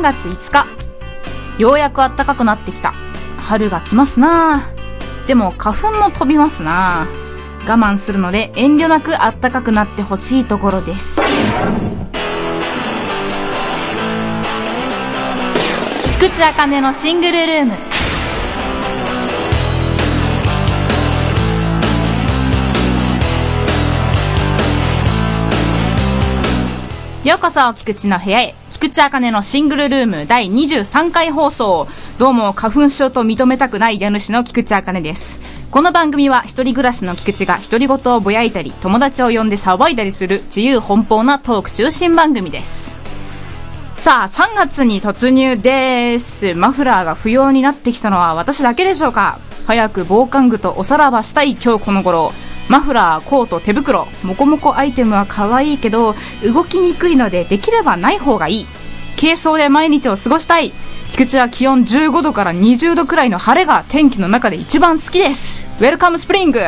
3月5日。ようやく暖かくなってきた。春が来ますなでも花粉も飛びますな我慢するので遠慮なく暖かくなってほしいところです。菊池茜のシングルルーム。ようこそ、菊池の部屋へ。菊池茜のシングルルーム第23回放送。どうも、花粉症と認めたくない家主の菊池茜です。この番組は一人暮らしの菊池が独り言をぼやいたり、友達を呼んで騒いだりする自由奔放なトーク中心番組です。さあ、3月に突入です。マフラーが不要になってきたのは私だけでしょうか？早く防寒具とおさらばしたい今日この頃。マフラー、コート、手袋、モコモコアイテムは可愛いけど、動きにくいのでできればない方がいい。軽装で毎日を過ごしたい。菊池は気温15度から20度くらいの晴れが天気の中で一番好きです。 Welcome spring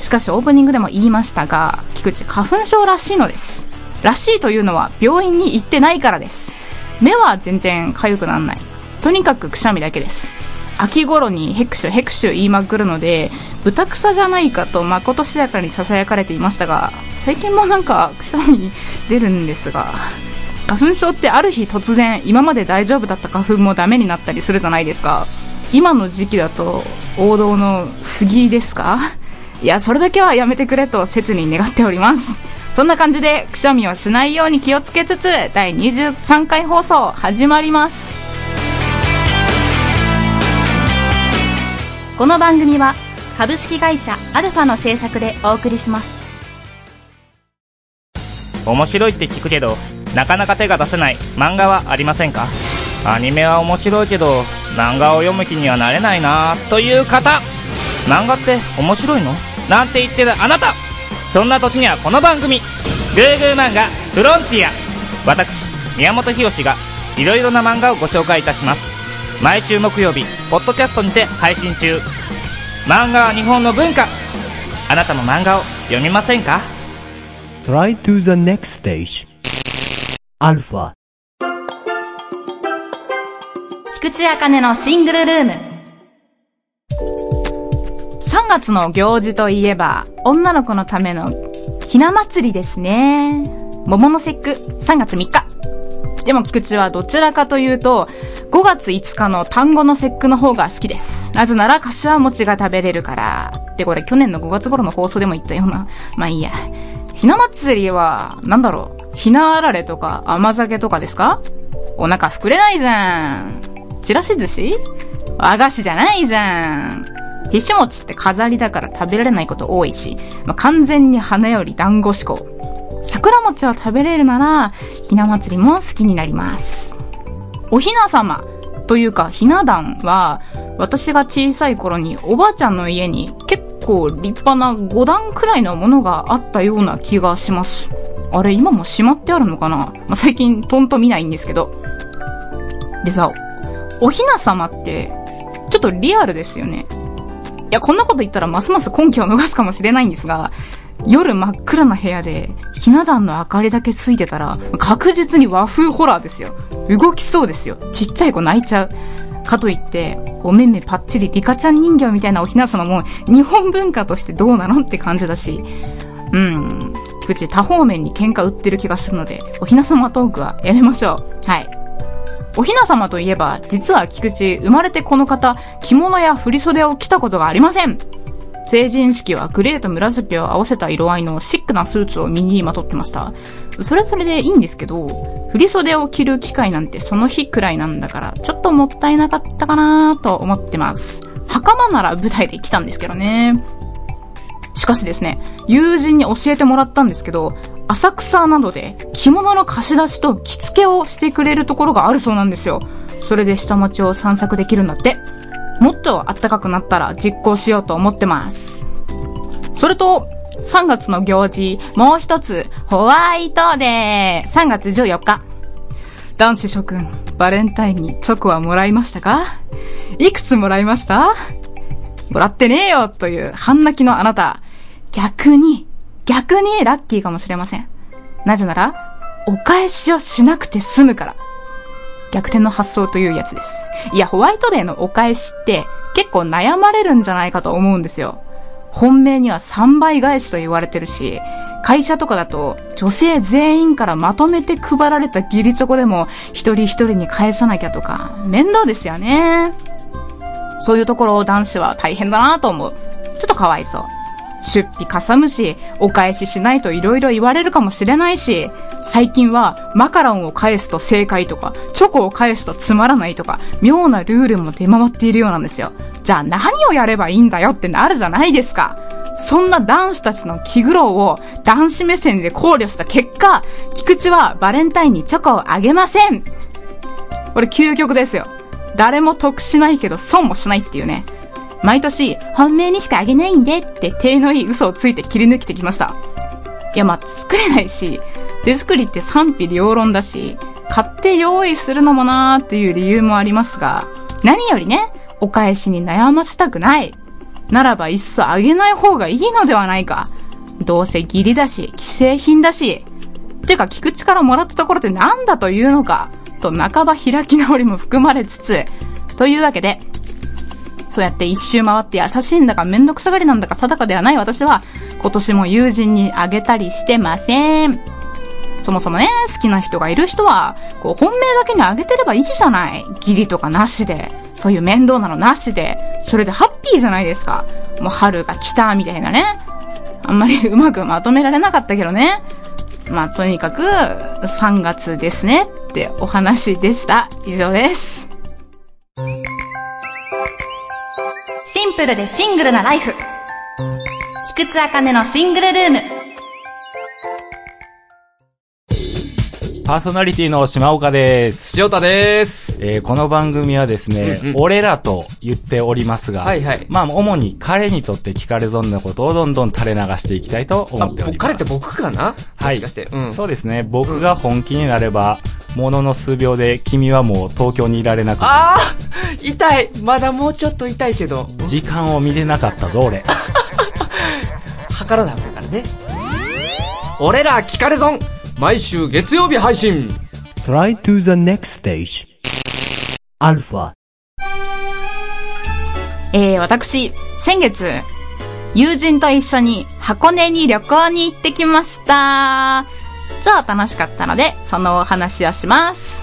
しかしオープニングでも言いましたが、菊池花粉症らしいのです。らしいというのは病院に行ってないからです。目は全然痒くならない。とにかくくしゃみだけです。秋頃にヘクシュヘクシュ言いまくるので豚草じゃないかとまことしやかに囁かれていましたが最近もなんかくしゃみ出るんですが花粉症ってある日突然今まで大丈夫だった花粉もダメになったりするじゃないですか。今の時期だと王道の杉ですか？いやそれだけはやめてくれと切に願っております。そんな感じでくしゃみをしないように気をつけつつ第23回放送始まります。この番組は株式会社アルファの制作でお送りします。面白いって聞くけどなかなか手が出せない漫画はありませんか？アニメは面白いけど漫画を読む気にはなれないなという方。漫画って面白いの？なんて言ってるあなた。そんな時にはこの番組「グーグー漫画フロンティア」私宮本浩がいろいろな漫画をご紹介いたします。毎週木曜日ポッドキャストにて配信中。漫画は日本の文化。あなたも漫画を読みませんか？Try to the next stage. アルファ菊池茜のシングルルーム。3月の行事といえば女の子のためのひな祭りですね。桃の節句3月3日でも菊池はどちらかというと、5月5日の単語の節句の方が好きです。なぜなら柏餅が食べれるから。ってこれ去年の5月頃の放送でも言ったような。まあいいや。ひな祭りは、なんだろう。ひなあられとか甘酒とかですか？お腹膨れないじゃん。ちらし寿司？和菓子じゃないじゃん。ひし餅って飾りだから食べられないこと多いし、まあ、完全に花より団子志向。桜餅を食べれるなら、ひな祭りも好きになります。おひな様というか、ひな壇は、私が小さい頃におばあちゃんの家に結構立派な5段くらいのものがあったような気がします。あれ、今もしまってあるのかな、まあ、最近とんと見ないんですけど。でさ、おひな様って、ちょっとリアルですよね。いや、こんなこと言ったらますます根拠を逃すかもしれないんですが、夜真っ暗な部屋で、ひな壇の明かりだけついてたら、確実に和風ホラーですよ。動きそうですよ。ちっちゃい子泣いちゃう。かといって、お目目パッチリリカちゃん人形みたいなおひな様も、日本文化としてどうなのって感じだし、うん。菊池多方面に喧嘩売ってる気がするので、おひな様トークはやめましょう。はい。おひな様といえば、実は菊池、生まれてこの方、着物や振袖を着たことがありません。成人式はグレーと紫を合わせた色合いのシックなスーツを身にまとってました。それはそれでいいんですけど、振袖を着る機会なんてその日くらいなんだから、ちょっともったいなかったかなと思ってます。袴なら舞台で来たんですけどね。しかしですね、友人に教えてもらったんですけど、浅草などで着物の貸し出しと着付けをしてくれるところがあるそうなんですよ。それで下町を散策できるんだって。もっと暖かくなったら実行しようと思ってます。それと、3月の行事、もう一つ、ホワイトデー !3 月14日。男子諸君、バレンタインにチョコはもらいましたか？いくつもらいました？もらってねえよという半泣きのあなた。逆に、逆にラッキーかもしれません。なぜなら、お返しをしなくて済むから。逆転の発想というやつです。いや、ホワイトデーのお返しって結構悩まれるんじゃないかと思うんですよ。本命には3倍返しと言われてるし、会社とかだと女性全員からまとめて配られた義理チョコでも一人一人に返さなきゃとか、面倒ですよね。そういうところを男子は大変だなと思う。ちょっとかわいそう。出費かさむし、お返ししないと色々言われるかもしれないし、最近はマカロンを返すと正解とか、チョコを返すとつまらないとか、妙なルールも出回っているようなんですよ。じゃあ何をやればいいんだよってなるじゃないですか。そんな男子たちの気苦労を男子目線で考慮した結果、菊池はバレンタインにチョコをあげません。これ究極ですよ。誰も得しないけど損もしないっていうね。毎年、本命にしかあげないんでって手のいい嘘をついて切り抜けてきました。いや、まあ、作れないし、手作りって賛否両論だし、買って用意するのもなーっていう理由もありますが、何よりね、お返しに悩ませたくない。ならばいっそあげない方がいいのではないか。どうせ義理だし、既製品だし。てか、菊池からもらったところって何だというのか。と半ば開き直りも含まれつつ。というわけで、そうやって一周回って優しいんだかめんどくさがりなんだか定かではない私は、今年も友人にあげたりしてません。そもそもね、好きな人がいる人は、こう、本命だけにあげてればいいじゃない。義理とかなしで。そういう面倒なのなしで。それでハッピーじゃないですか。もう春が来た、みたいなね。あんまりうまくまとめられなかったけどね。まあ、とにかく、3月ですねってお話でした。以上です。ンプルでシングルなライフ。菊池茜のシングルルーム。パーソナリティの島岡です。塩田です。えー、この番組はですね、うんうん、俺らと言っておりますが、はいはい。まあ、主に彼にとって聞かれ損なことをどんどん垂れ流していきたいと思っております。彼って僕かな？はい。うん、そうですね。僕が本気になれば、ものの数秒で君はもう東京にいられなくて。ああ痛いまだもうちょっと痛いけど。時間を見れなかったぞ、俺。測らなあかんからね。俺ら聞かれ損毎週月曜日配信 Try to the next stage. アルファ。えー、私、先月、友人と一緒に箱根に旅行に行ってきました。超楽しかったので、そのお話をします。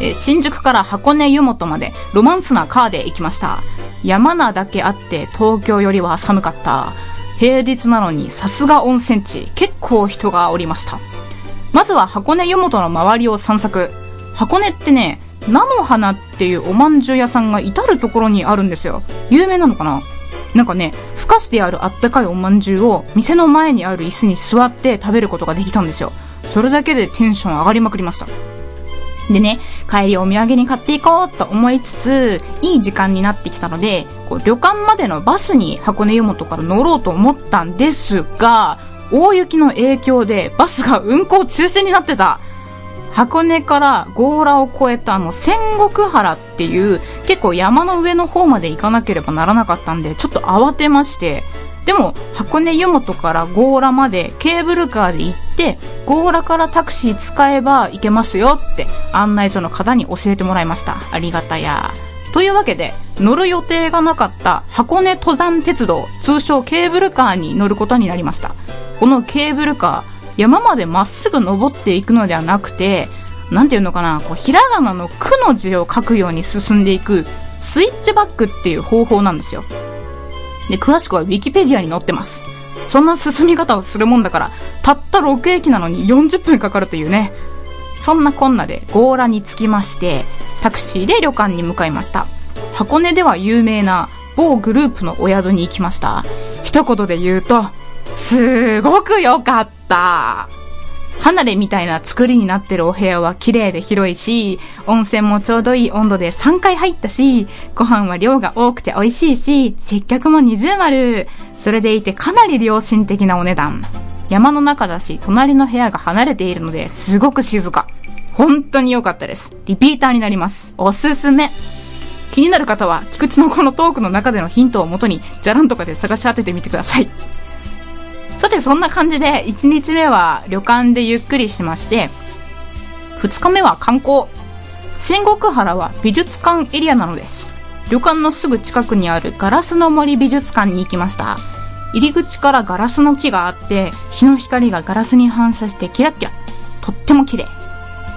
えー、新宿から箱根湯本までロマンスなカーで行きました。山名だけあって東京よりは寒かった。平日なのにさすが温泉地、結構人がおりました。まずは箱根湯本の周りを散策。箱根ってね、菜の花っていうおまんじゅう屋さんが至るところにあるんですよ。有名なのかな？なんかね、ふかしてあるあったかいおまんじゅうを店の前にある椅子に座って食べることができたんですよ。それだけでテンション上がりまくりました。でね、帰りお土産に買っていこうと思いつつ、いい時間になってきたので、こう旅館までのバスに箱根湯本から乗ろうと思ったんですが、大雪の影響でバスが運行中止になってた。箱根から強羅を越えたあの仙石原っていう結構山の上の方まで行かなければならなかったんでちょっと慌てまして。でも箱根湯本から強羅までケーブルカーで行って強羅からタクシー使えば行けますよって案内所の方に教えてもらいました。ありがたや。というわけで乗る予定がなかった箱根登山鉄道通称ケーブルカーに乗ることになりました。このケーブルカー、山までまっすぐ登っていくのではなくて、なんていうのかな、こう、ひらがなのくの字を書くように進んでいく、スイッチバックっていう方法なんですよ。で、詳しくは Wikipedia に載ってます。そんな進み方をするもんだから、たった6駅なのに40分かかるというね。そんなこんなで強羅に着きまして、タクシーで旅館に向かいました。箱根では有名な某グループのお宿に行きました。一言で言うと、すごく良かった。離れみたいな作りになってるお部屋は綺麗で広いし、温泉もちょうどいい温度で3回入ったし、ご飯は量が多くて美味しいし、接客も二重丸。それでいてかなり良心的なお値段。山の中だし、隣の部屋が離れているので、すごく静か。本当に良かったです。リピーターになります。おすすめ。気になる方は、菊池のこのトークの中でのヒントをもとに、じゃらんとかで探し当ててみてください。さて、そんな感じで、1日目は旅館でゆっくりしまして、2日目は観光。仙石原は美術館エリアなのです。旅館のすぐ近くにあるガラスの森美術館に行きました。入り口からガラスの木があって、日の光がガラスに反射してキラキラ。とっても綺麗。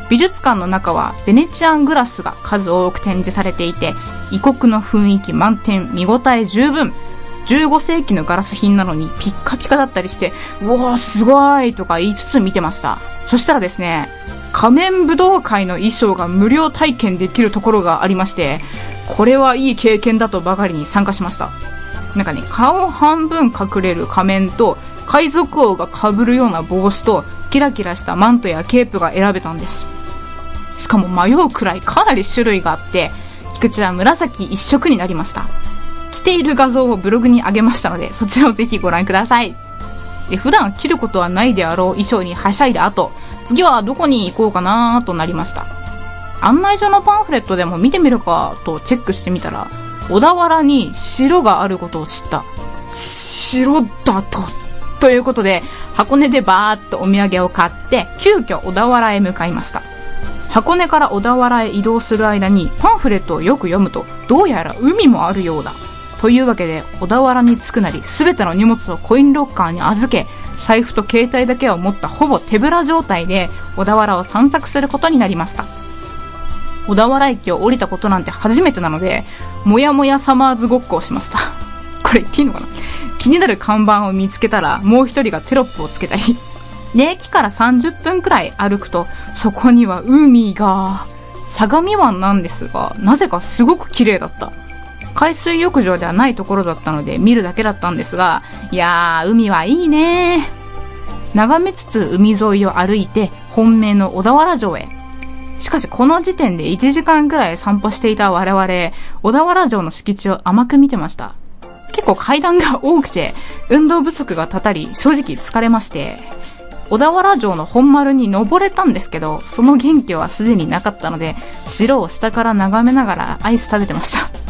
美術館の中はベネチアングラスが数多く展示されていて、異国の雰囲気満点、見応え十分。15世紀のガラス品なのにピッカピカだったりして、うわーすごいとか言いつつ見てました。そしたらですね、仮面武道会の衣装が無料体験できるところがありまして、これはいい経験だとばかりに参加しました。なんかね、顔半分隠れる仮面と、海賊王が被るような帽子と、キラキラしたマントやケープが選べたんです。しかも迷うくらいかなり種類があって、菊池は紫一色になりました。着ている画像をブログに上げましたので、そちらをぜひご覧ください。で、普段着ることはないであろう衣装にはしゃいだ後、次はどこに行こうかなとなりました。案内所のパンフレットでも見てみるかとチェックしてみたら、小田原に城があることを知った。城だと。ということで、箱根でバーっとお土産を買って、急遽小田原へ向かいました。箱根から小田原へ移動する間にパンフレットをよく読むと、どうやら海もあるようだ。というわけで、小田原に着くなり、すべての荷物をコインロッカーに預け、財布と携帯だけを持ったほぼ手ぶら状態で、小田原を散策することになりました。小田原駅を降りたことなんて初めてなので、もやもやサマーズごっこをしました。これ言っていいのかな？気になる看板を見つけたら、もう一人がテロップをつけたり。で、駅から30分くらい歩くと、そこには海が、相模湾なんですが、なぜかすごく綺麗だった。海水浴場ではないところだったので見るだけだったんですが、いやー、海はいいね眺めつつ海沿いを歩いて本命の小田原城へ。しかしこの時点で1時間くらい散歩していた我々、小田原城の敷地を甘く見てました。結構階段が多くて、運動不足がたたり、正直疲れまして、小田原城の本丸に登れたんですけど、その元気はすでになかったので、城を下から眺めながらアイス食べてました。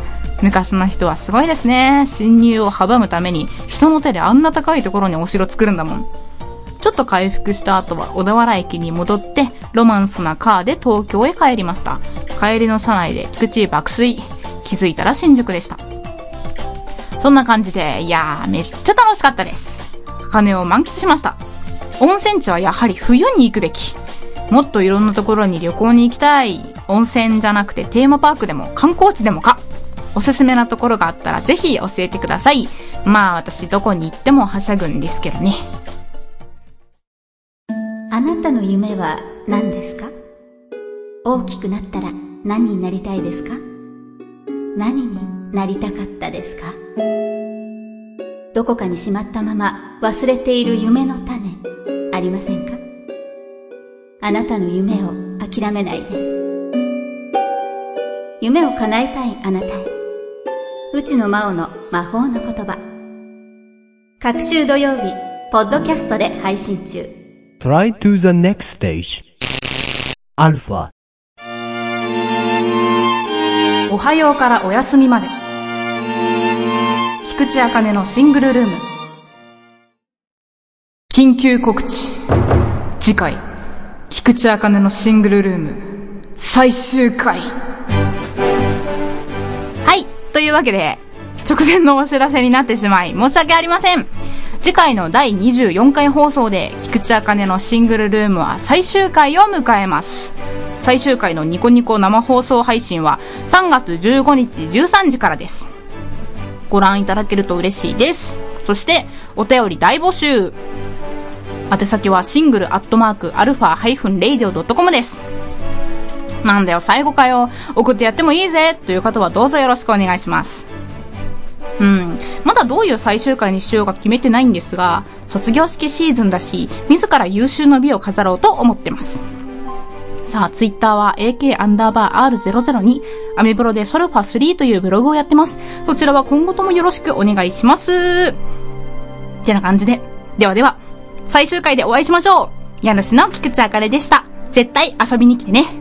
昔の人はすごいですね。侵入を阻むために、人の手であんな高いところにお城作るんだもん。ちょっと回復した後は小田原駅に戻って、ロマンスなカーで東京へ帰りました。帰りの車内で菊池爆睡。気づいたら新宿でした。そんな感じで、いやー、めっちゃ楽しかったです。金を満喫しました。温泉地はやはり冬に行くべき。もっといろんなところに旅行に行きたい。温泉じゃなくてテーマパークでも観光地でもか。おすすめなところがあったらぜひ教えてください。まあ私どこに行ってもはしゃぐんですけどね。あなたの夢は何ですか？大きくなったら何になりたいですか？何になりたかったですか？どこかにしまったまま忘れている夢の種ありませんか？あなたの夢を諦めないで。夢を叶えたいあなたへ。内野真央の魔法の言葉各週土曜日ポッドキャストで配信中 Try to the next stage. Alpha. おはようからお休みまで。菊池茜のシングルルーム。緊急告知。次回、菊池茜のシングルルーム、最終回。というわけで、直前のお知らせになってしまい、申し訳ありません。次回の第24回放送で、菊池茜のシングルルームは最終回を迎えます。最終回のニコニコ生放送配信は3月15日13時からです。ご覧いただけると嬉しいです。そして、お便り大募集。宛先は single アットマークアルファハイフンレイディオドットコムです。なんだよ、最後かよ。送ってやってもいいぜという方はどうぞよろしくお願いします。うん。まだどういう最終回にしようか決めてないんですが、卒業式シーズンだし、自ら有終の美を飾ろうと思ってます。さあ、ツイッターは AK アンダーバー R002、アメブロでソルファ3というブログをやってます。そちらは今後ともよろしくお願いします。ってな感じで。ではでは、最終回でお会いしましょう家主の菊池あかれでした。絶対遊びに来てね。